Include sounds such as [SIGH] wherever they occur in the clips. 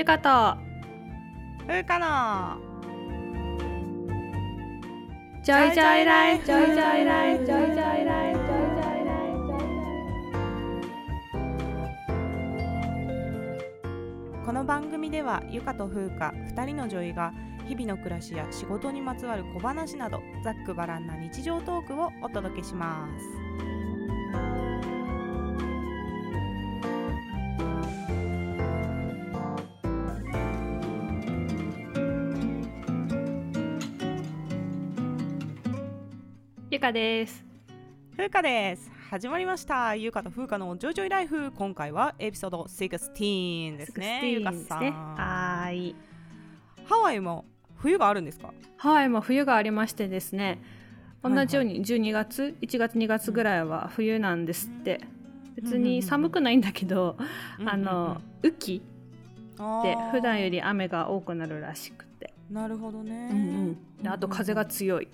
ゆかと。ふうかの。ジョイジョイライフ。ジョイジョイライフ。ジョイジョイライフ。ジョイジョイライこの番組ではゆかとふうか2人の女医が日々の暮らしや仕事にまつわる小話などざっくばらんな日常トークをお届けしますです。ふうかです。始まりました。ゆかとふうかのジョイジョイライフ。今回はエピソード16ですねゆかですさん。ねはーい。ハワイも冬があるんですか？ハワイも冬がありましてですね。同じように12月1月2月ぐらいは冬なんですって。別に寒くないんだけどあの雨季で普段よりり雨が多くなるらしくて。なるほどね、うんうん。であと風が強い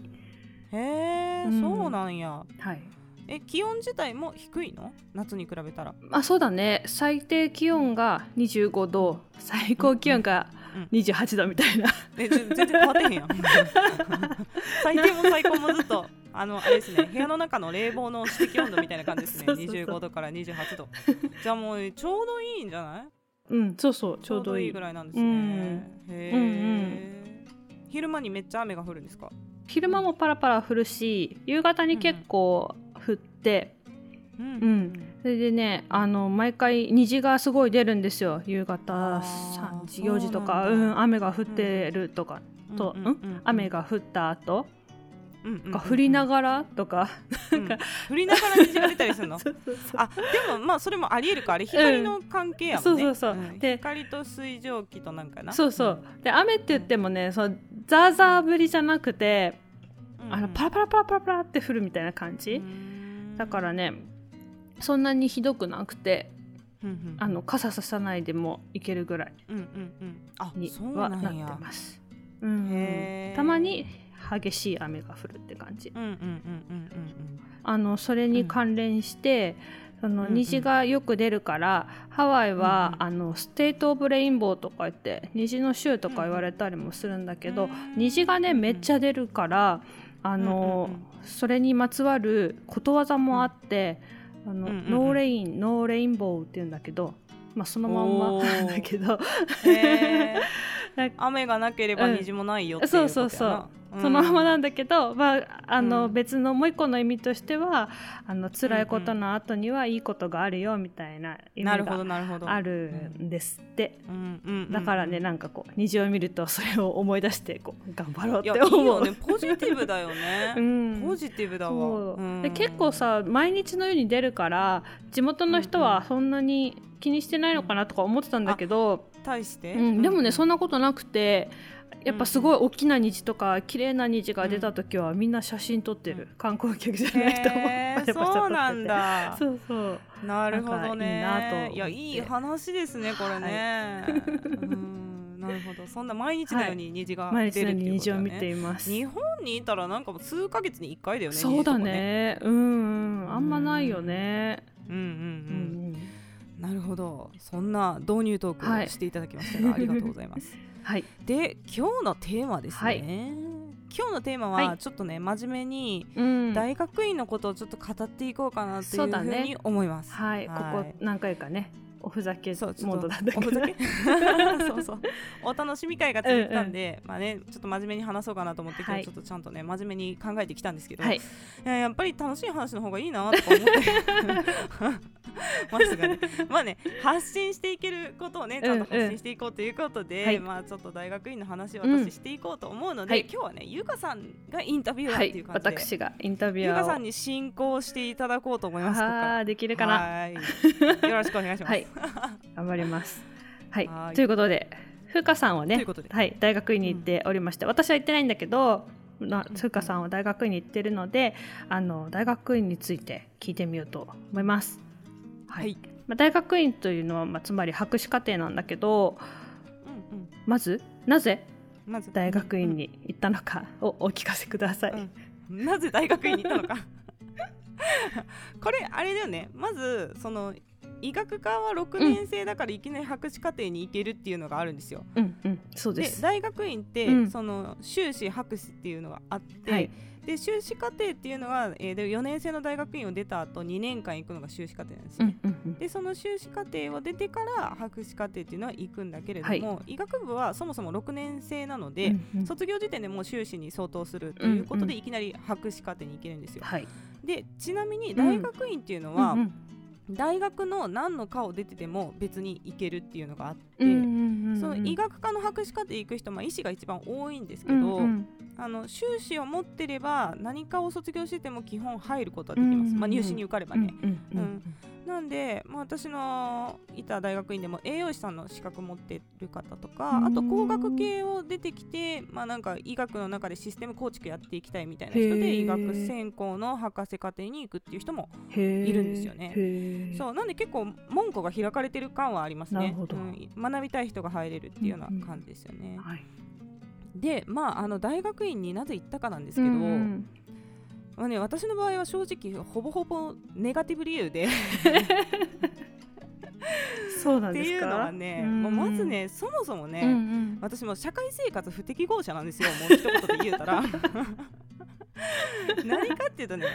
へえ、うん。そうなんや。はい。え気温自体も低いの？夏に比べたら、あそうだね。最低気温が25度。最高気温がうん28度みたいな、えぜ全然変わってへんやん。[LAUGHS] 最低も最高もずっとあのあれですね。部屋の中の冷房の指摘温度みたいな感じですね。そうそうそう。25度から28度。じゃあもうちょうどいいんじゃない？うんそうそう。ちょうどいい。ぐらいなんですね、へえ、昼間にめっちゃ雨が降るんですか？昼間もパラパラ降るし夕方に結構降って、うん。うん。それでねあの毎回虹がすごい出るんですよ。夕方あー3時そう4時とかうん雨が降ってるとか、と、うんうん雨が降った後、うんうんうんが降りながらとか、うん。降りながら虹が出たりするの？[LAUGHS] そうそうそう。あでもまあそれもありえるかあれ光の関係やもんね、そうそうそう。ん。で光と水蒸気となんかな。そうそう。で雨って言ってもねそうザーザー降りじゃなくて、うんあのパラパラパラパラパラって降るみたいな感じ、だからねそんなにひどくなくてうんうんあの傘ささないでもいけるぐらいにはなってます。うん。たまに激しい雨が降るって感じ。あのそれに関連して、その虹がよく出るから、ハワイは、うんうん。あの State of Rainbow とか言って虹の州とか言われたりもするんだけど、うん。虹がねめっちゃ出るからあの、うんうんそれにまつわることわざもあって、あのうんうんうん。 No rain no rainbow って言うんだけど、まあ、そのまんまだけど。うんへー [LAUGHS] 雨がなければ虹もないよっていうそうそうそうそのままなんだけど、まあ、あのうん。別のもう一個の意味としてはあの辛いことの後にはいいことがあるよみたいな意なるほど味がなるほど。あるんですって、だからねなんかこう虹を見ると [LAUGHS] それを思い出してこう頑張ろうって思う。よね。ポジティブだよね。[LAUGHS] うん。ポジティブだわ。で結構さ毎日のように出るから地元の人はそんなに気にしてないのかなとか思ってたんだけど、対して？うん、でもねそんななことなくてやっぱすごい大きな虹とか綺麗な虹が出た時はみんな写真撮ってる、観光客じゃない人もへー [LAUGHS] そうなんだ。そうそう。なるほどね。いいいやいい話ですねこれね、うん。なるほど。そんな毎日のように虹が出るっていうこ虹を見とだねています。日本にいたらなんかもう数ヶ月に1回だよねそうだ虹とかねうんうん。あんまないよね。うんうんうん、うんなるほど。そんな導入トークはい。をしていただきましたが、ありがとうございます [LAUGHS] はい。で今日のテーマですね、はい。今日のテーマははい。ちょっとね真面目にうん。大学院のことをちょっと語っていこうかなっていうふうに思います、はい、ここ何回かねおふざけモードなんだけど。おふざけ？[LAUGHS] そうそう。お楽しみ会が続いたんで、まあねちょっと真面目に話そうかなと思って今はい。日ちょっとちゃんとね真面目に考えてきたんですけど、はい。いややっぱり楽しい話の方がいいなとか思って。[LAUGHS] ますがね。まあね発信していけることをねちゃんと発信していこうということで、はい。まあちょっと大学院の話をうん私していこうと思うので、はい。今日はねゆかさんがインタビューっていう感じで、私がインタビュアーを。ゆかさんに進行していただこうと思いますあーできるかな。はい。よろしくお願いします、はい [LAUGHS] 頑張ります。はい。はい。ということでふうかさんはねはい、大学院に行っておりまして、私は行ってないんだけどなうん。ふうかさんは大学院に行ってるのであの大学院について聞いてみようと思います。ははいい。まあ、大学院というのは、まあ、つまり博士課程なんだけどうんうん。まずなぜまず。大学院に行ったのかをお聞かせください。うん。なぜ大学院に行ったのか。[LAUGHS] これあれだよね。まずその医学科は6年生だからいきなり博士課程に行けるっていうのがあるんですよ。うんうん、そうです。大学院って、うん。その修士博士っていうのがあって、はい。で修士課程っていうのは、えー、で4年生の大学院を出た後2年間行くのが修士課程なんですよね。うんうんうん。でその修士課程を出てから博士課程っていうのは行くんだけれども、医学部はそもそも6年生なので、うんうん。卒業時点でもう修士に相当するということで、うん。いきなり博士課程に行けるんですよ。はい。でちなみに大学院っていうのは、うんうん大学の何の科を出てても別に行けるっていうのがあって、うんうんうんうんその医学科の博士課程行く人、まあ、医師が一番多いんですけど、うんうん。あの修士を持ってれば何かを卒業してても基本入ることはできます、まあ、入試に受かればね。うんうん。うんなんで、まあ、私のいた大学院でも栄養士さんの資格持ってる方とか、うん。あと工学系を出てきて、まあ、なんか医学の中でシステム構築やっていきたいみたいな人で医学専攻の博士課程に行くっていう人もいるんですよね。そうなんで結構門戸が開かれてる感はありますね。うん学びたい人が入れるっていうような感じですよね、はい。でまああの大学院になぜ行ったかなんですけど、うんうんまあね、私の場合は正直ほぼほぼネガティブ理由で。そうなんってですか？いうのはね、うん。もうまずねそもそもね、うんうん。私も社会生活不適合者なんですよもう一言で言うたら。[LAUGHS] 何かっていうとね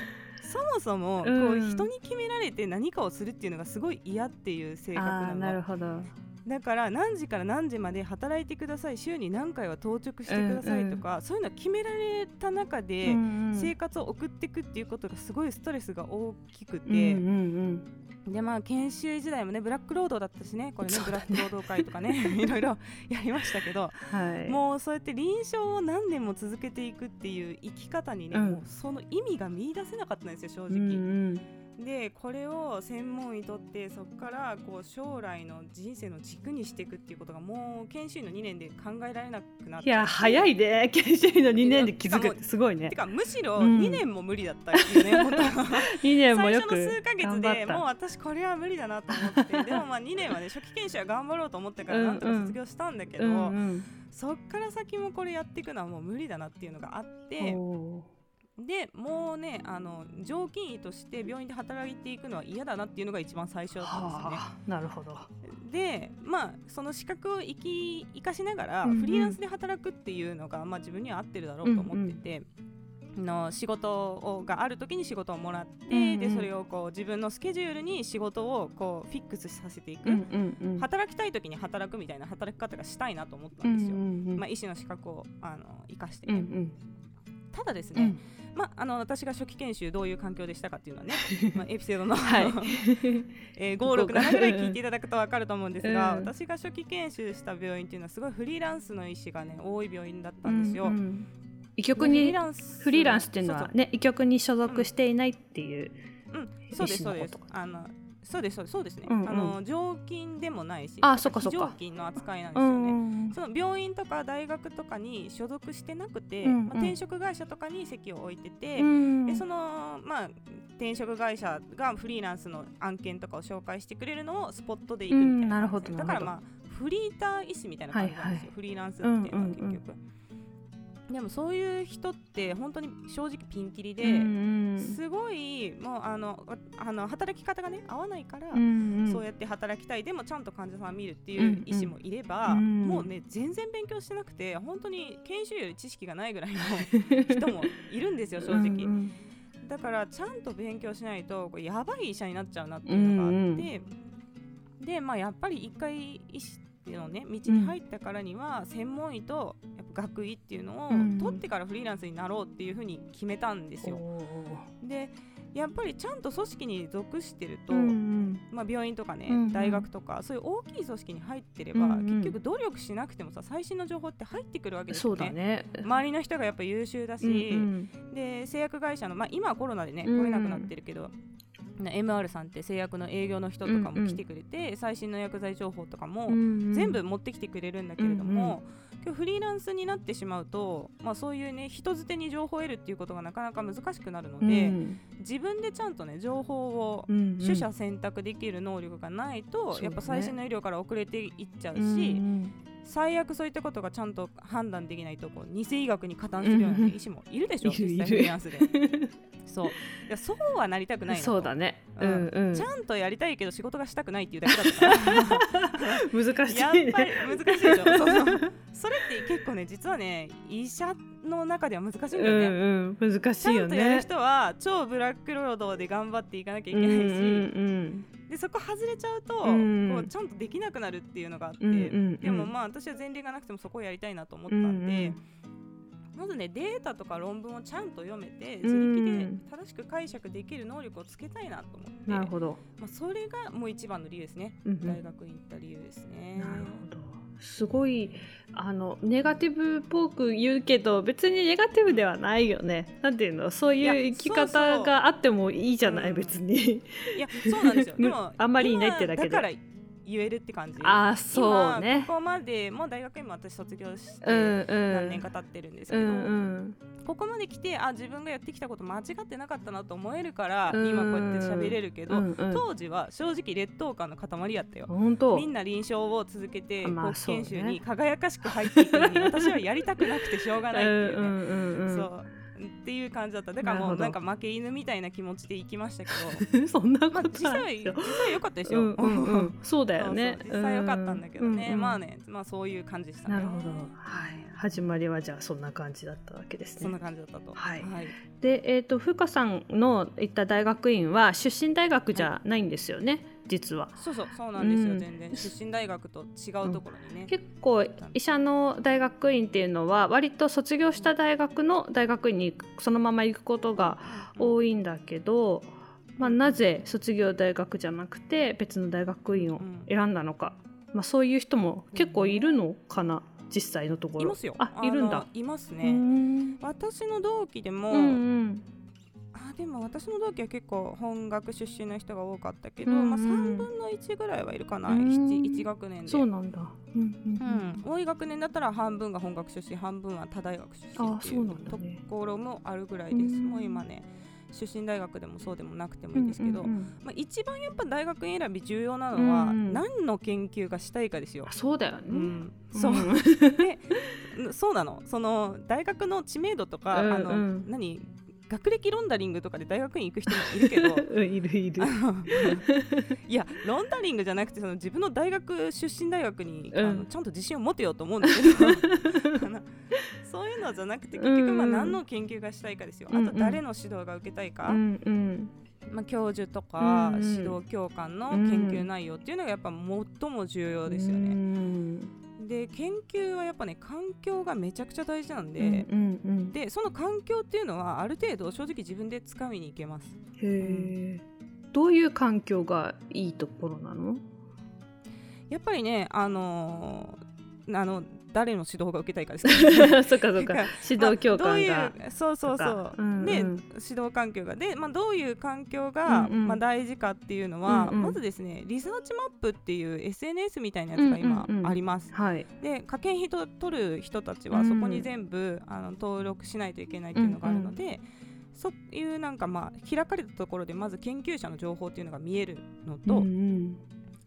そもそもこう、うん人に決められて何かをするっていうのがすごい嫌っていう性格なあーなるのほどだから何時から何時まで働いてください。週に何回は当直してくださいとか、そういうのは決められた中で、うんうん。生活を送っていくっていうことがすごいストレスが大きくうんて、うん。でまあ研修時代もねブラック労働だったしねこれねねブラック労働会とかね [LAUGHS] いろいろやりましたけど、はい。もうそうやって臨床を何年も続けていくっていう生き方にね、うん。もうその意味が見出せなかったんですよ正うんう直。んでこれを専門医とってそこからこう将来の人生の軸にしていくっていうことがもう研修医の2年で考えられなくなっていや早いで研修医の2年で気づく。ってすごいね。てかむしろうん。2年も無理だったっていうね、本当2年も最よく初の数ヶ月でもう私これは無理だなと思って。でもまあ2年はね初期研修は頑張ろうと思ってからなんとか卒業したんだけど、うんうん。そっから先もこれやっていくのはもう無理だなっていうのがあって。おでもうねあの常勤医として病院で働いていくのは嫌だなっていうのが一番最初ーだったんですよね。はあなるほど。でまあその資格を生き生かしながらうんうん。フリーランスで働くっていうのが、まあ、自分には合ってるだろうと思ってて。の仕事をがある時に仕事をもらって、うんうん。でそれをこう自分のスケジュールに仕事をこうフィックスさせていく、うんうんうん。働きたい時に働くみたいな働き方がしたいなと思ったうんんですよ、うんうんまあ、医師の資格をあの生かして。ね、うんうん。ただですね、うんまあ、あの私が初期研修どういう環境でしたかっていうのはね、[LAUGHS] まあ、エピソードの、はい。[LAUGHS] えー、567ぐらい聞いていただくと分かると思うんですが、うん。私が初期研修した病院っていうのはすごいフリーランスの医師がね多い病院だったんですよ。うんうん。医局にフリーランスっていうのはね医局に所属していないっていう、そうん、そうですそうです。あのそうですそうですそうですね、うんうん。あの常勤でもないしあそっかそ常勤の扱いなんでうすよね。んその病院とか大学とかに所属してなくて、うんうん。まあ、転職会社とかに席を置いてて、うんでそのまあ転職会社がフリーランスの案件とかを紹介してくれるのをスポットで行くみたいな,、うんなるほどだからまあフリーター医師みたいな感じなんですよ、はいはい。フリーランスっていうのは結局、うんうんうんでもそういう人って本当に正直ピンキリで、うんうん。すごいもうあのああの働き方がね合わないから、うんうん。そうやって働きたいでもちゃんと患者さん見るっていう医師もいれば、うんもうね全然勉強してなくて本当に研修より知識がないぐらいの [LAUGHS] 人もいるんですよ正直、うんうん。だからちゃんと勉強しないとこれやばい医者になっちゃうなっていうのがあって、でまあやっぱり一回医師っていうのね道に入ったからには専門医とやっぱ学位っていうのをうん。取ってからフリーランスになろうっていうふうに決めたんですよ。でやっぱりちゃんと組織に属してると、うんうん。まあ、病院とかね、うんうん。大学とかそういう大きい組織に入ってれば、うんうん。結局努力しなくてもさ最新の情報って入ってくるわけですよね。だね。周りの人がやっぱ優秀だし、うんで製薬会社の、まあ、今はコロナでねうん。来れなくなってるけど、な MR さんって製薬の営業の人とかも来てくれて、最新の薬剤情報とかもうん全部持ってきてくれるんだけれども、今日フリーランスになってしまうと、まあ、そういうね人づてに情報を得るっていうことがなかなか難しくなるので、うん。自分でちゃんとね情報を取捨選択できる能力がないと、やっぱ最新の医療から遅れていっちゃうし、最悪そういったことがちゃんと判断できないとこう偽医学に加担するような医師もいるでしょ、うん、実際フリーランスで。そう。いやそうはなりたくないそうだね、うん。うん、ちゃんとやりたいけど仕事がしたくないっていうだけだったから。[LAUGHS] 難しいやっぱり難しいでしょ。そうそう。それって結構ね実はね医者の中では難しいんだよね、うんうん、難しいよね。ちゃんとやる人は超ブラック労働で頑張っていかなきゃいけないし、うんうんうんでそこ外れちゃうと、うん、こうちゃんとできなくなるっていうのがあって、うんうんうん、でもまあ私は前例がなくてもそこをやりたいなと思ったんで、うんうんまずねデータとか論文をちゃんと読めて自力で正しく解釈できる能力をつけたいなと思ってなるほど、まあ、それがもう一番の理由ですね、うんうん、大学院行った理由ですね。なるほどすごいあのネガティブっぽく言うけど別にネガティブではないよね。なんていうの？そういう生き方があってもいいじゃない別に。いやそうなんですよ。でも [LAUGHS] あんまりいないってだけで言えるって感じ。あそうね。ここまでもう大学今私卒業して何年か経ってるんですけど、うんうん、ここまで来てあ自分がやってきたこと間違ってなかったなと思えるから、うん。うん、今こうやって喋れるけど、うんうん、当時は正直劣等感の塊やったよ。みんな臨床を続けて講師研修に輝かしく入っていくのに、私はやりたくなくてしょうがないっていうね、うんうんうん、そうっていう感じだった。だからもうなんか負け犬みたいな気持ちで行きましたけど。[LAUGHS] そんなこと、まあ、実際実際良かったですよ、うんうんうん、[LAUGHS] そうだよね。実際良かったんだけどね、うんうん、まあねまあそういう感じでしたね。なるほど。はい。始まりはじゃあそんな感じだったわけですね。そんな感じだったと。はい、はい、でえっ、ー、とふうかさんの行った大学院は出身大学じゃないんですよね、はい実は。そうそうそうなんですよ、うん、全然。出身大学と違うところにね、うん、結構医者の大学院っていうのは割と卒業した大学の大学院にそのまま行くことが多いんだけど、まあ、なぜ卒業大学じゃなくて別の大学院を選んだのか、うん、まあ、そういう人も結構いるのかな、実際のところ。いますよ。あいるんだ。いますね。私の同期でも、うんうんでも私の同期は結構本学出身の人が多かったけど、うんうん、まあ、3分の1ぐらいはいるかな、うん、1, 学年で。そうなんだ、うん、うん、多い学年だったら半分が本学出身半分は多大学出身っていうところもあるぐらいです、もう今ね出身大学でもそうでもなくてもいいんですけど、うんうんうん、まあ、一番やっぱ大学院選び重要なのは、何の研究がしたいかですよ。そうだよね、うん、そう。[LAUGHS] でそうなの。その大学の知名度とか、うんうん、あの何？学歴ロンダリングとかで大学院行く人もいるけどいる [LAUGHS] いる。いやロンダリングじゃなくてその自分の大学出身大学に、うん、あのちゃんと自信を持てようと思うんだけど [LAUGHS] そういうのじゃなくて結局まあ何の研究がしたいかですよ、あと誰の指導が受けたいか、うんうん。まあ、教授とか指導教官の研究内容っていうのがやっぱ最も重要ですよね。で研究はやっぱね環境がめちゃくちゃ大事なんで、うんうんうん、でその環境っていうのはある程度正直自分でつかみにいけます。へえ、うん、どういう環境がいいところなの？やっぱりねあのー、あの誰の指導が受けたいかです。か [LAUGHS] そっかそっか。指導教官が、まあ、そうそうそう、うんうん、で指導環境が。で、まあ、どういう環境が、うんうん、まあ、大事かっていうのは、うんうん、まずですねリサーチマップっていう SNS みたいなやつが今あります、うん。うんうん、はい、で科研費取る人たちはそこに全部、あの登録しないといけないっていうのがあるので、うんうん。そういうなんかまあ開かれたところでまず研究者の情報っていうのが見えるのと、うんうん、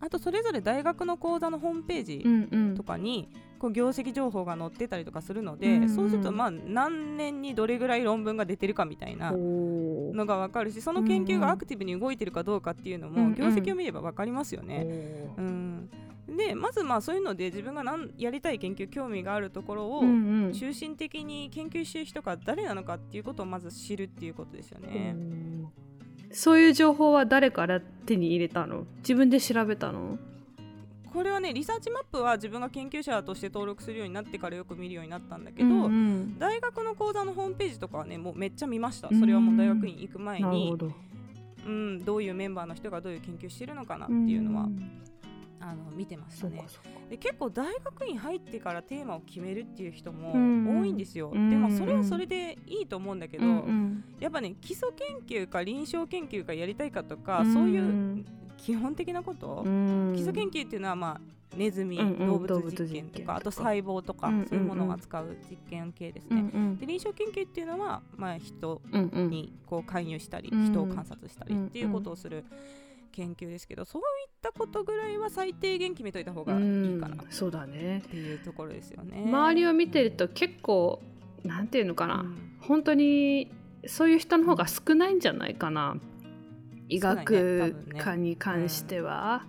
あとそれぞれ大学の講座のホームページとかにこう業績情報が載ってたりとかするので、うんうん、そうするとまあ何年にどれぐらい論文が出てるかみたいなのが分かるしその研究がアクティブに動いてるかどうかっていうのも業績を見れば分かりますよね。うん、でまずまあそういうので自分が何やりたい研究興味があるところを中心的に研究してる人が誰なのかっていうことをまず知るっていうことですよね。そういう情報は誰から手に入れたの？自分で調べたの？これはねリサーチマップは自分が研究者として登録するようになってからよく見るようになったんだけど、うんうん、大学の講座のホームページとかはねもうめっちゃ見ました。それはもう大学院行く前に。うん、どういうメンバーの人がどういう研究してるのかなっていうのは、あの見てましたね。で結構大学院入ってからテーマを決めるっていう人も多いんですよ、うん、でもそれはそれでいいと思うんだけど、うん、やっぱね基礎研究か臨床研究かやりたいかとか、うん、そういう基本的なこと、基礎研究っていうのはまあネズミ、うんうん。動動物物実験とか。かあと細胞とか、うんうんうん。そういうものが使う実験系ですね。うんうんで臨床研究っていうのは、まあ、人うんうん。にこう介入したり、うん人を観察したりうんっていうことをする研究ですけど、そういったことぐらいは最低限決めといた方がいいかな。そうだね。ていうところですよね。周りを見てると結構なんていうのかな、うん。本当にそういう人の方が少ないんじゃないかな、医学科に関しては、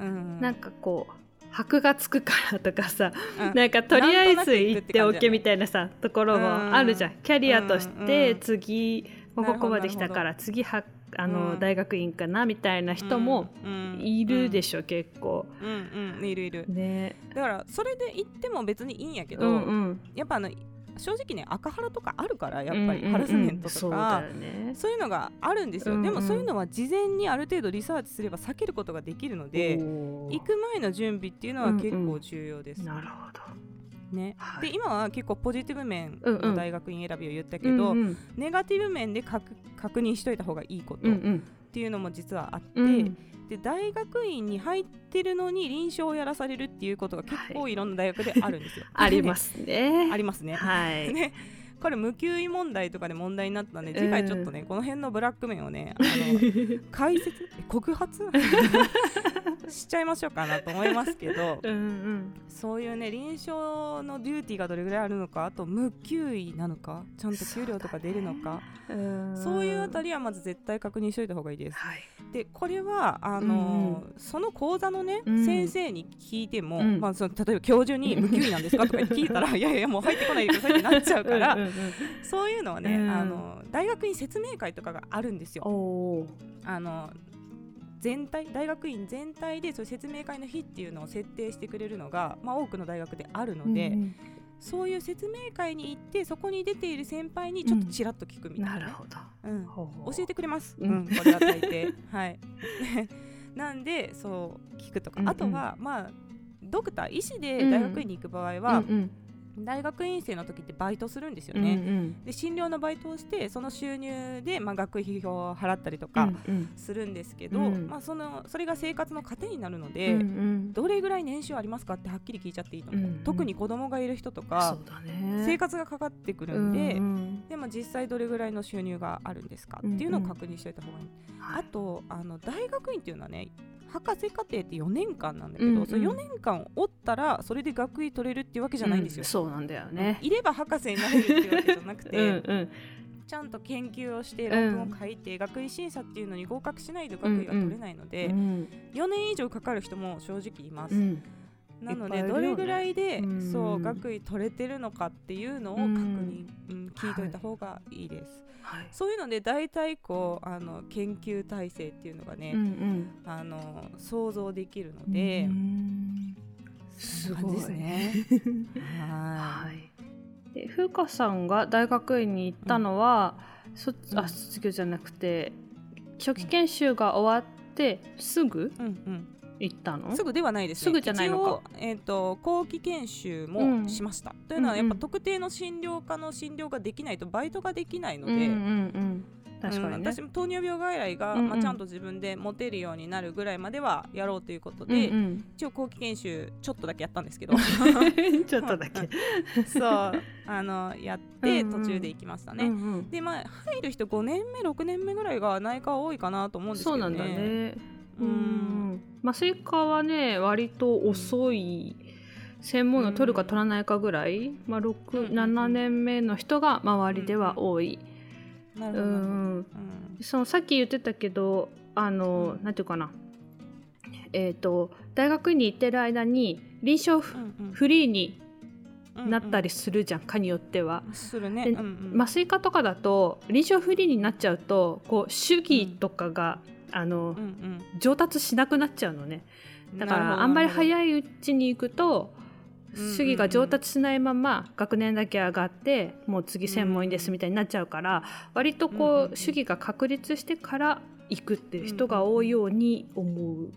うん。なんかこう箔がつくからとかさ、うん。なんかとりあえず行っておけみたいなさところもあるじゃん、キャリアとしうんてうん。次ここまで来たから次はあの、うん。大学院かなみたいな人もいるでしょ、結構。うんうん。うんいるいる。ね。だからそれで行っても別にいいんやけうど、んうん、やっぱあの正直ね赤ハラとかあるからやっぱうんうんうん。りハラスメントとかだ、よね。そういうのがあるんですよ、うんうん。でもそういうのは事前にある程度リサーチすれば避けることができるので行く前の準備っていうのは結構重要です、なるほど。ねはいで今は結構ポジティブ面うんうんの大学院選びを言ったけど、うんうんネガティブ面で確確認しといた方がいいことっうんうんていうのも実はあって、うんで大学院に入ってるのに臨床をやらされるっていうことが結構いろんな大学であるんですよ。[LAUGHS] ありますね。[LAUGHS] ありますね。はい。[LAUGHS] ねこれ無給医問題とかで問題になったんで次回ちょっとね、この辺のブラック面をねあの [LAUGHS] 解説？え告発？[LAUGHS] しちゃいましょうかなと思いますけどうんうん。そういうね臨床のデューティーがどれぐらいあるのかあと無給医なのかちゃんと給料とか出るのかそう,、いうあたり。りはまず絶対確認しといた方がいいです。はい。でこれはあのーその講座のね、うん。先生に聞いても、うん。まあ、その例えば教授に無給医なんですか？とか聞いたら [LAUGHS] いやいやもう入ってこないでくださいってなっちゃうから、うんうんうんそういうのはね、うん。あの大学院説明会とかがあるんですよ。あの全体大学院全体でそういう説明会の日っていうのを設定してくれるのが、まあ、多くの大学であるので、うんそういう説明会に行ってそこに出ている先輩にちょっとちらっと聞くみたいな,、なるほど。うん。ほう教えてくれます、ううんんこれは大抵。はい。[LAUGHS] なんでそう聞くとか、うんうん。あとはまあドクター医師で大学院に行く場合は、うん大学院生の時ってバイトするんですようんね、うん。で診療のバイトをしてその収入で、まあ、学費費を払ったりとうかんうん。するんですけど、うん。まあ、そのそれが生活の糧になるので、うんうん。どれぐらい年収ありますかってはっきり聞いちゃっていいと思う、うんうん。特に子供がいる人とそかね。生活がかかってくるんで、うんうん。でも実際どれぐらいの収入があるんですかっていうのを確認しておいた方がいい、あとあの大学院っていうのはね博士課程って4年間なんだけど、うんうん。その4年間おったらそれで学位取れるっていうわけじゃないんですよ。う、そうなんだよね。いれば博士になれるっていうわけじゃなくて、[LAUGHS] うんうん。ちゃんと研究をして論文を書いて、学位審査っていうのに合格しないと学位が取れないので、うん4年以上かかる人も正直います、うんなのでどれぐらいで、うん。そう学位取れてるのかっていうのを確認、うん聞いといた方がいいです、はい。そういうので大体こうあの研究体制っていうのがね、うんうん。あの想像できるので、うん。そんな感じですね。ははい。で風花さんが大学院に行ったのは、そうん。あ卒業じゃなくて初期研修が終わってすぐい、うん行ったの？うん、すぐではないですね。すぐじゃないのか。一応、えー、と後期研修うん。もしました、というのはやっうんうん。ぱ特定の診療科の診療ができないとバイトができないので、うんうんうん。確かにね、うん私も糖尿病外来が、うんうん。まあ、ちゃんと自分で持てるようになるぐらいまではやろうということうんで、うん。一応後期研修ちょっとだけやったんですけど。[LAUGHS] ちょっとだけ、[LAUGHS] そうあのやってうんうん。途中で行きましたね、うんうん。でまあ入る人5年目6年目ぐらいが内科は多いかなと思うんですけどね。そうなんだねううん。ん麻酔科はね割と遅い専門の取るか取らないかぐらい、まあ、うんうん67年目の人が周りでは多い、うん。うん。そのさっき言ってたけどあの、うん。なんていうかな。えっ、と大学に行ってる間に臨床フ,、リーにうんうん。なったりするじゃん、科によっては。するね、でうんうん。麻酔科とかだと臨床フリーになっちゃうとこう主義とかが、あのうんうん。上達しなくなっちゃうのね。だからあんまり早いうちに行くとうんうんうん。主義が上達しないまま学年だけ上がってもう次専門医ですみたいになっちゃうから割とうんうんこうんう主義が確立してから行くっていう人が多いように思う。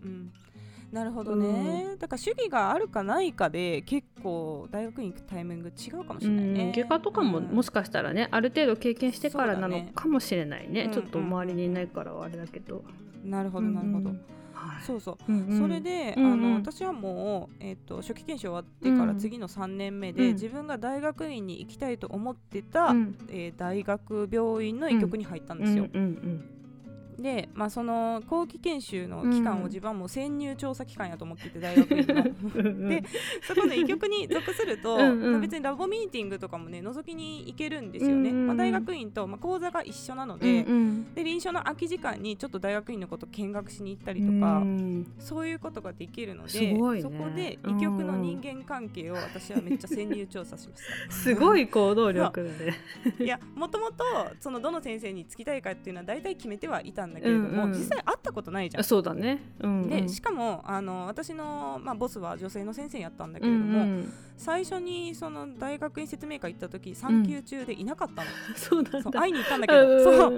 なるほどね、だから主義があるかないかで結構大学に行くタイミング違うかもしうれないね、ん、外科とかもうん。もしかしたらねある程度経験してからなのかもしれないね。うん。ちょっと周りにいないからはあれだけど。なるほどなるほど、うんはい。そうそう。うんうん。それで、うんうん。あの私はもう、えっと初期研修終わってからうん。次の3年目で、うん。自分が大学院に行きたいと思ってた、うん。えー大学病院の医局に入ったんですよ。うんうんで、まあ、その後期研修の期間うん。を自分はもう潜入調査期間やと思ってて大学院の。[LAUGHS] うんでそこの医局に属するとうん別にラボミーティングとかもね覗きに行けるんですよね、うんうんうん。まあ、大学院と、まあ、講座が一緒なのうんで,、うん。で臨床の空き時間にちょっと大学院のこと見学しに行ったりうとか、ん。そういうことができるので、ね。そこで医局の人間関係を私はめっちゃ潜入調査しましすごい行動力いやもともとそのどの先生につきたいかっていうのは大体決めてはいたんだけれども、うんうん実際会ったことないじゃん。そうだね。うんうん。でしかもあの私の、まあ、ボスは女性の先生やったんだけれども、うんうん。最初にその大学院説明会行った時産休中でいなかったの、[LAUGHS] そうなんだ。そう会いに行ったんだけど、そう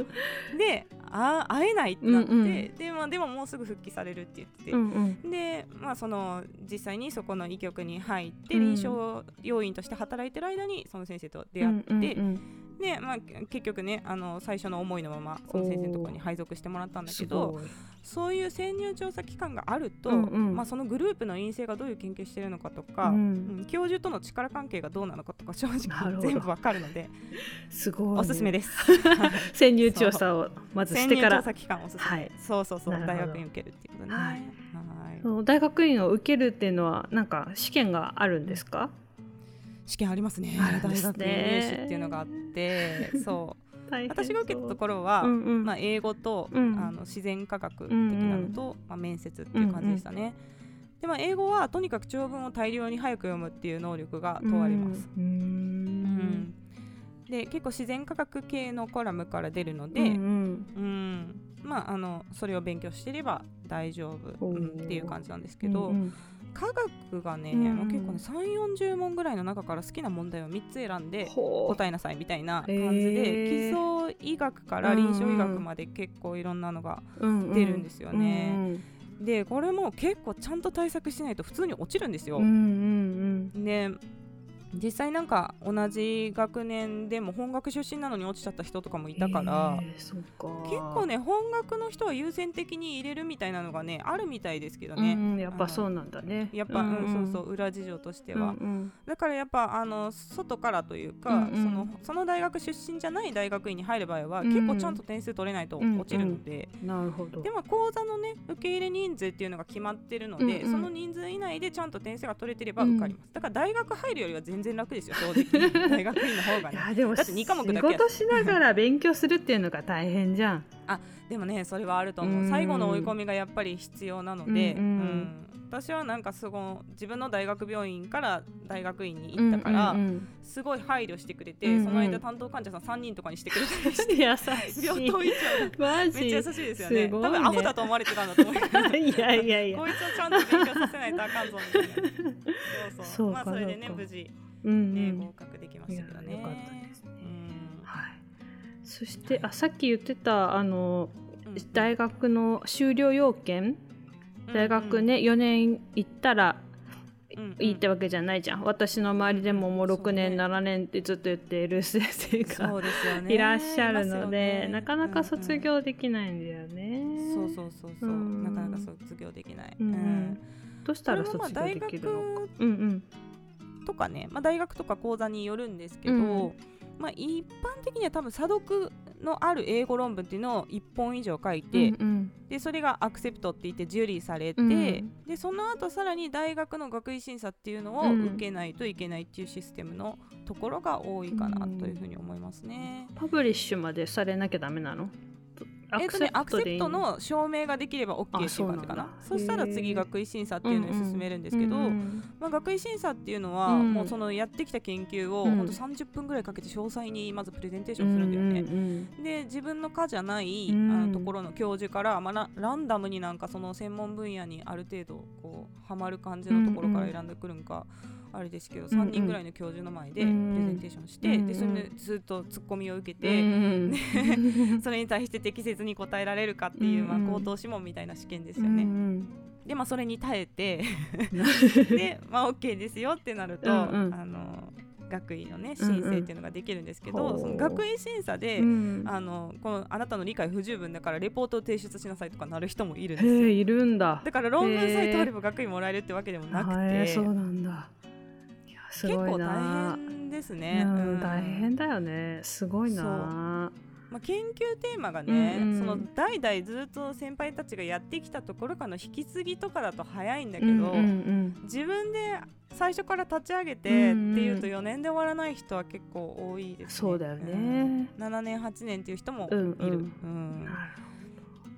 うん。であ会えないってなって、うんうん。でまあ、でももうすぐ復帰されるって言ってて、うんうん。で、まあ、その実際にそこの医局に入ってうん。臨床要員として働いてる間にその先生と出会って、うんうんでまあ、結局ねあの最初の思いのままその先生のところに配属してもらったんだけすど。そういう潜入調査機関があると、うんうんまあ、そのグループの陰性がどういう研究してるのかとか、うんうん教授との力関係がどうなのかとか正直全部わかるのですごいね。おすすめです。[LAUGHS] 潜入調査をまずしてから調査機関おすすめ、はいそうそうそう大学院受けるっていうことね。はいはい大学院を受けるっていうのはなんか試験があるんですか？試験ありますね。大学入試っていうのがあって [LAUGHS] そう。私が受けたところは、うんうん。まあ、英語と、うん。あの自然科学的なのと、まあ、面接っていう感じでしたね。でまあ、英語はとにかく長文を大量に早く読むっていう能力が問われます。うん。うん。で結構自然科学系のコラムから出るので、うんうん。まあ、あのそれを勉強してれば大丈夫、っていう感じなんですけど、うんうん科学がね、うん。結構ね3 4 0問ぐらいの中から好きな問題を3つ選んで答えなさいみたいな感じへで、ー。基礎医学から臨床医学まで結構いろんなのがうんうん。出るんですよね。うん。でこれも結構ちゃんと対策しないと普通に落ちるんですよ。うんうんうん。で実際なんか同じ学年でも本学出身なのに落ちちゃった人とかもいたから、へーか。結構ね本学の人は優先的に入れるみたいなのがねあるみたいですけどね、うんうんやっぱそうなんだね。やっぱ、うんそうそう裏事情としては、うんだからやっぱあの外からというか、うんうん。そのその大学出身じゃない大学院に入る場合は、うん結構ちゃんと点数取れないと落ちるので、うんなるほど。でも講座のね受け入れ人数っていうのが決まってるので、うんうん。その人数以内でちゃんと点数が取れてればうん受かります、だから大学入るよりは全然楽ですよ正直。[LAUGHS] 大学院の方がいねやでもだって二科目だけや仕事しながら勉強するっていうのが大変じゃん。でもねそれはあると思う、うん。最後の追い込みがやっぱり必要なので、うんうん。私はなんかすごい自分の大学病院から大学院に行ったから、すごい配慮してくれて、うんうん。その間担当患者さん3人とかにしてくれたりして。う [LAUGHS] ん優しい。病棟医長マジ。めっちゃ優しいですよね。ね。多分アホだと思われてたんだと思う [LAUGHS] いやいやいや。こいつをちゃんと勉強させないとあかんぞみたいな。そうそう。まあそれでね無事、うんねうん。合格できましたけどね。よかったですね。うん。はい。そしてあさっき言ってたあのうん大学の修了要件？大学ね4年行ったらうんうん。いいってわけじゃないじゃん。私の周りでももうそう6年ね7年ってずっと言っている先生がね。いらっしゃるので、ね。なかなか卒業できないんだよね、うんうんそうそうそうそう。うん。なかなか卒業できない、うん。うん。どうしたら卒業できるのか？大うんうんとかね、まあ、大学とか講座によるんですけど、うん。まあ、一般的には多分査読のある英語論文っていうのを1本以上書いて、うんでそれがアクセプトって言って受理されて、うん。でその後さらに大学の学位審査っていうのをうん。受けないといけないっていうシステムのところが多いかなというふうに思いますね。パブリッシュまでされなきゃダメなの？えっとね、アクセプトの？証明ができれば OK っていう感じかな。そしたら次学位審査っていうのに進めるんですけど、うんうんまあ、学位審査っていうのは、うん。もうそのやってきた研究を、うん。ほんと30分ぐらいかけて詳細にまずプレゼンテーションするんだよね。うんうんで自分の科じゃない、うん。あのところの教授から、まあ、ラランダムになんかその専門分野にある程度こうハマる感じのところから選んでくるんか、あれですけどうんうん。3人ぐらいの教授の前でプレうん。ゼンテーションして、うんでそれでずっとツッコミを受けうて、ん。[LAUGHS] それに対して適切に答えられるかっていう、まあ、うん。うん口頭試問みたいな試験ですうよね。んでまあそれに耐えてうん [LAUGHS] で、まあ、OK ですよってなると、うんうん。あの学位のね申請っていうのができるんですけど、うんうん。その学位審査で、うんあのこのあなたの理解不十分だからレポートを提出しなさいとかなる人もいるんですよ。いるんだ。だから論文さえ通れば学位もらえるってわけでもなくて。そうなんだすごい結構な大変ですね、うん。うん大変だよね。すごいなまあ、研究テーマがね、うんうん。その代々ずっと先輩たちがやってきたところからの引き継ぎとかだと早いんだけど、うんうん自分で最初から立ち上げてってうん。うんいうと4年で終わらない人は結構多いですね。そうだよね。うん。7年8年っていう人もいる。うんうん。うん。なる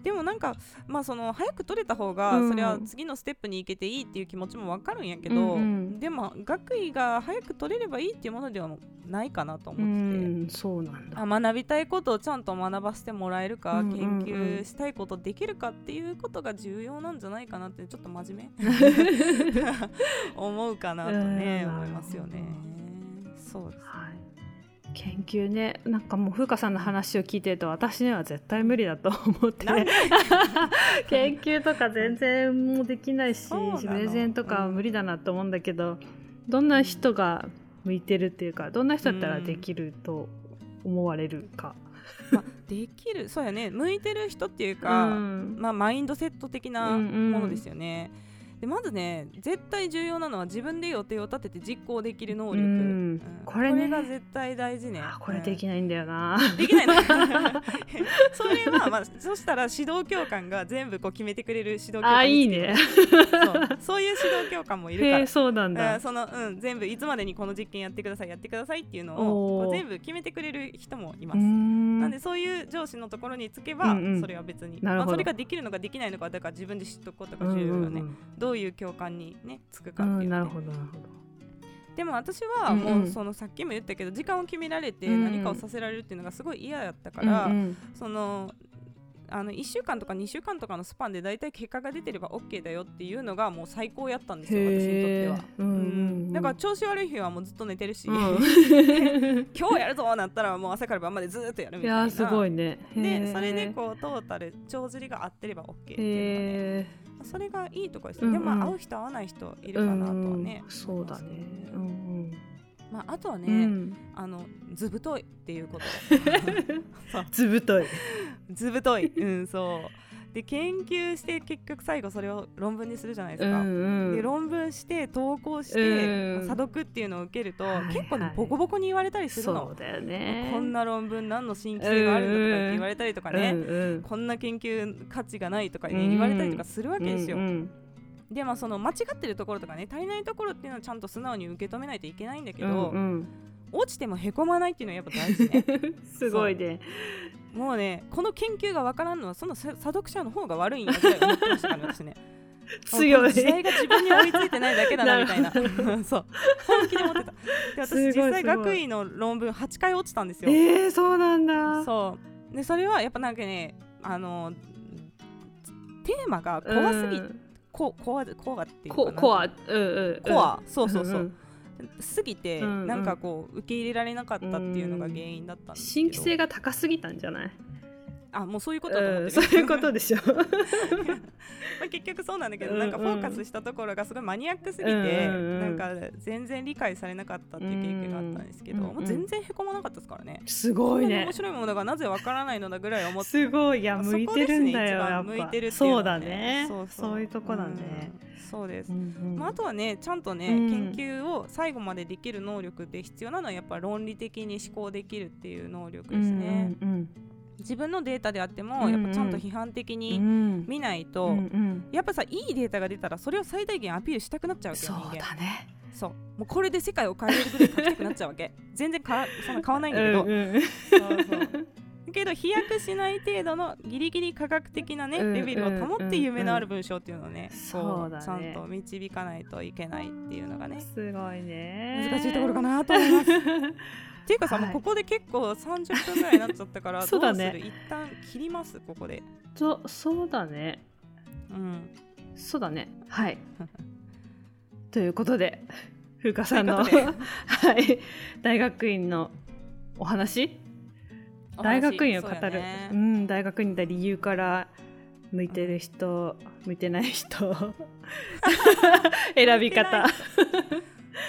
でもなんか、まあ、その早く取れた方がうん。それは次のステップに行けていいっていう気持ちもわかるんやけど、うんうん。でも学位が早く取れればいいっていうものではないかなとう思ってて。んそうなんだ。あ学びたいことをちゃんと学ばせてもらえるか、うんうんうん。研究したいことできるかっていうことが重要なんじゃないかなってちょっと真面目。[LAUGHS] [LAUGHS] 思うかなとね、うん。思いますよね。そうですはい研究ね。なんかもう風花さんの話を聞いてると私には絶対無理だと思って。[LAUGHS] 研究とか全然もうできないしプレゼンとかは無理だなと思うんだけど、どんな人が向いてるっていうかどんな人だったらできると思われるか。まあ、できるそうやね。向いてる人っていうか、うん。まあ、マインドセット的なうんうんものですよね。でまずね絶対重要なのは自分で予定を立てて実行できる能力、うん。うん。これね。が絶対大事ね。あこれできうんないんだよな。[LAUGHS] できないの？[LAUGHS] それは、まあ、そしたら指導教官が全部こう決めてくれる指導教官あいいね。そう。そういう指導教官もいるから。[LAUGHS] そうなんうんだ。そのうん、全部いつまでにこの実験やってくださいやってくださいっていうのを全部決めてくれる人もいます。ん。なんでそういう上司のところにつけば、うんうん。それは別に、なるほど。まあ、それができるのかできないのかだから自分で知っとくことうんが重要よね、うんどういう教官にねつくうかっていう、ねんなるほどなるほど。でも私はもうそのさっきも言ったけど時間を決められてうん。何かをさせられるっていうのがすごい嫌だったから、そのあの1週間とか2週間とかのスパンで大体結果が出てれば OK だよっていうのがもう最高やったんですよ私にとっては。うんうんうん。だから調子悪い日はもうずっと寝てるし、うん。[LAUGHS] 今日やるぞなったらもう朝から晩までずっとやるみたいな。いやーすごいね。へでー。それでこうトータル帳尻が合ってれば OK っていうのがねへそれがいいところです、うんうん。でもまあ会う人会わない人いーるかなとはうん。ね、そうだね。うんまあ、あとはね、うん。うん。あの図太いっていうこと。ずぶとい。図太い。うんそう。で研究して結局最後それを論文にするじゃないですか、うんうん。で論文して投稿しうてん査読っていうのを受けると、はいはい。結構ねボコボコに言われたりするの。そうだよね。こんな論文何の新規性があるんだとかって言われたりとかね、うんうん。こんな研究価値がないとか、ねうん言われたりとかするわけですよ。うんうんでまあその間違ってるところとかね足りないところっていうのはちゃんと素直に受け止めないといけないんだけど、うんうん落ちてもへこまないっていうのはやっぱ大事ね。[LAUGHS] すごいね。もうねこの研究がわからんのはその査査読者の方が悪いんやぐらい思ってましたから私ね。強い時代が自分に追いついてないだけだなみたいなそう本気で思ってたで私実際学位の論文8回落ちたんですよ、えー、そうなんだ。そうでそれはやっぱなんかねあのテーマが怖すぎ、うんこコアコアっていうかな。ココア、うんうんうん、コアそうそうそう、すぎて、うんうん。なんかこう受け入れられなかったっていうのが原因だったんですけど。新規性が高すぎたんじゃない？あもうそういうことだと思ってる、うん、そういうことでしょ。[LAUGHS] まあ結局そうなんだけど、うんうんなんかフォーカスしたところがすごいマニアックすぎて、うんうんうん。なんか全然理解されなかったっていう経験があったんですけど、うんうん。もう全然へこまなかったですからね。すごいね。面。白いものがなぜわからないのだぐらい思ってすごい。いや向いてるんだよ、ね向いてるっていうのそうはだね。そうそう。いうとこだね、うん。そうです、うんうん。まあ、あとはねちゃんとね、うん。研究を最後までできる能力で必要なのはやっぱ論理的に思考できるっていう能力ですね、うんうん自分のデータであっても、やっぱちゃんと批判的うんにうん。見ないと、うんうん。やっぱさいいデータが出たらそれを最大限アピールしたくなっちゃうわけよそうだね。そう。もうこれで世界を変えれるぐらい書きたくなっちゃうわけ。全然かそんな変わんないんだけど、うんうん。そうそう。けど飛躍しない程度のギリギリ科学的なね、うんレベルを保って夢のある文章っていうのをね、そうちゃんと導かないといけないっていうのがね。すごいね。難しいところかなと思います。[LAUGHS] っていうかさ、はい。もうここで結構30分ぐらいになっちゃったからそうだね。どうする？一旦切ります？ここで。そそうだね。うん、そうだね。はい。[LAUGHS] ということで風花さんの [LAUGHS] はい。大学院のお話？大学院を語る。そうやね。うん、大学院だ理由から向いてる人、向いてない人 [LAUGHS] 選び方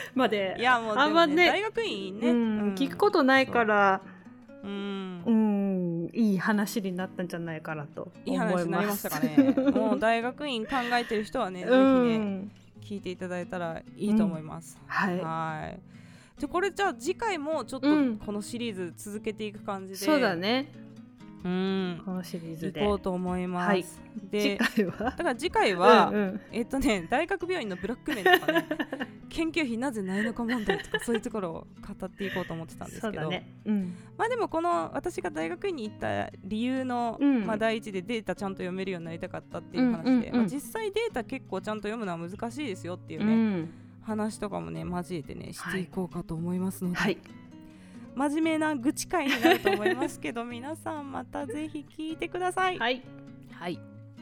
[LAUGHS] まで。いやもうあんまね大学院ね、うん、聞くことないからう。んうん。いい話になったんじゃないかなといい思います話になりましたかね。もう大学院考えてる人はね、う [LAUGHS] ぜひねん。聞いていただいたらいいと思います、はい。はい。でこれじゃあ次回もちょっとうん。このシリーズ続けていく感じで、そうだねうん。このシリーズ行でこうと思います、はい。でだから次回は、うんうん。えっとね大学病院のブラック面とかね [LAUGHS] 研究費なぜないのか問題とかそういうところを語っていこうと思ってたんですけど。ね。うん。まあでもこの私が大学院に行った理由の、うん。まあ、第一でデータちゃんと読めるようになりたかったっていう話で、まあ、実際データ結構ちゃんと読むのは難しいですよっていううね、ん。話とかもね交えてねしていこうかと思いますので、はい真面目な愚痴会になると思いますけど [LAUGHS] 皆さんまたぜひ聞いてください。はいはい、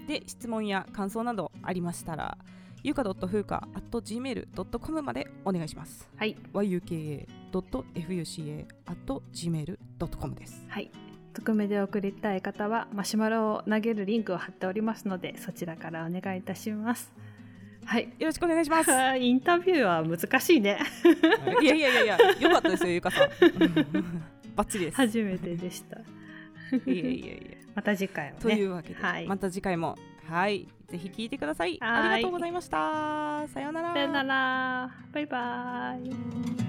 で質問や感想などありましたらゆか .fuka.gmail.com までお願いします。はい yuka.fuca.gmail.com です。はい匿名で送りたい方はマシュマロを投げるリンクを貼っておりますのでそちらからお願いいたしますはいよろしくお願いします。[LAUGHS] インタビューは難しいねいやいやいやいや、よかったですよ、ゆかさん。[LAUGHS] バッチリです。初めてでしたいやいやいや。また次回もねというわけで、はいまた次回も、はい、ぜひ聞いてください。はいありがとうございました。さようなら。さよならバイバイ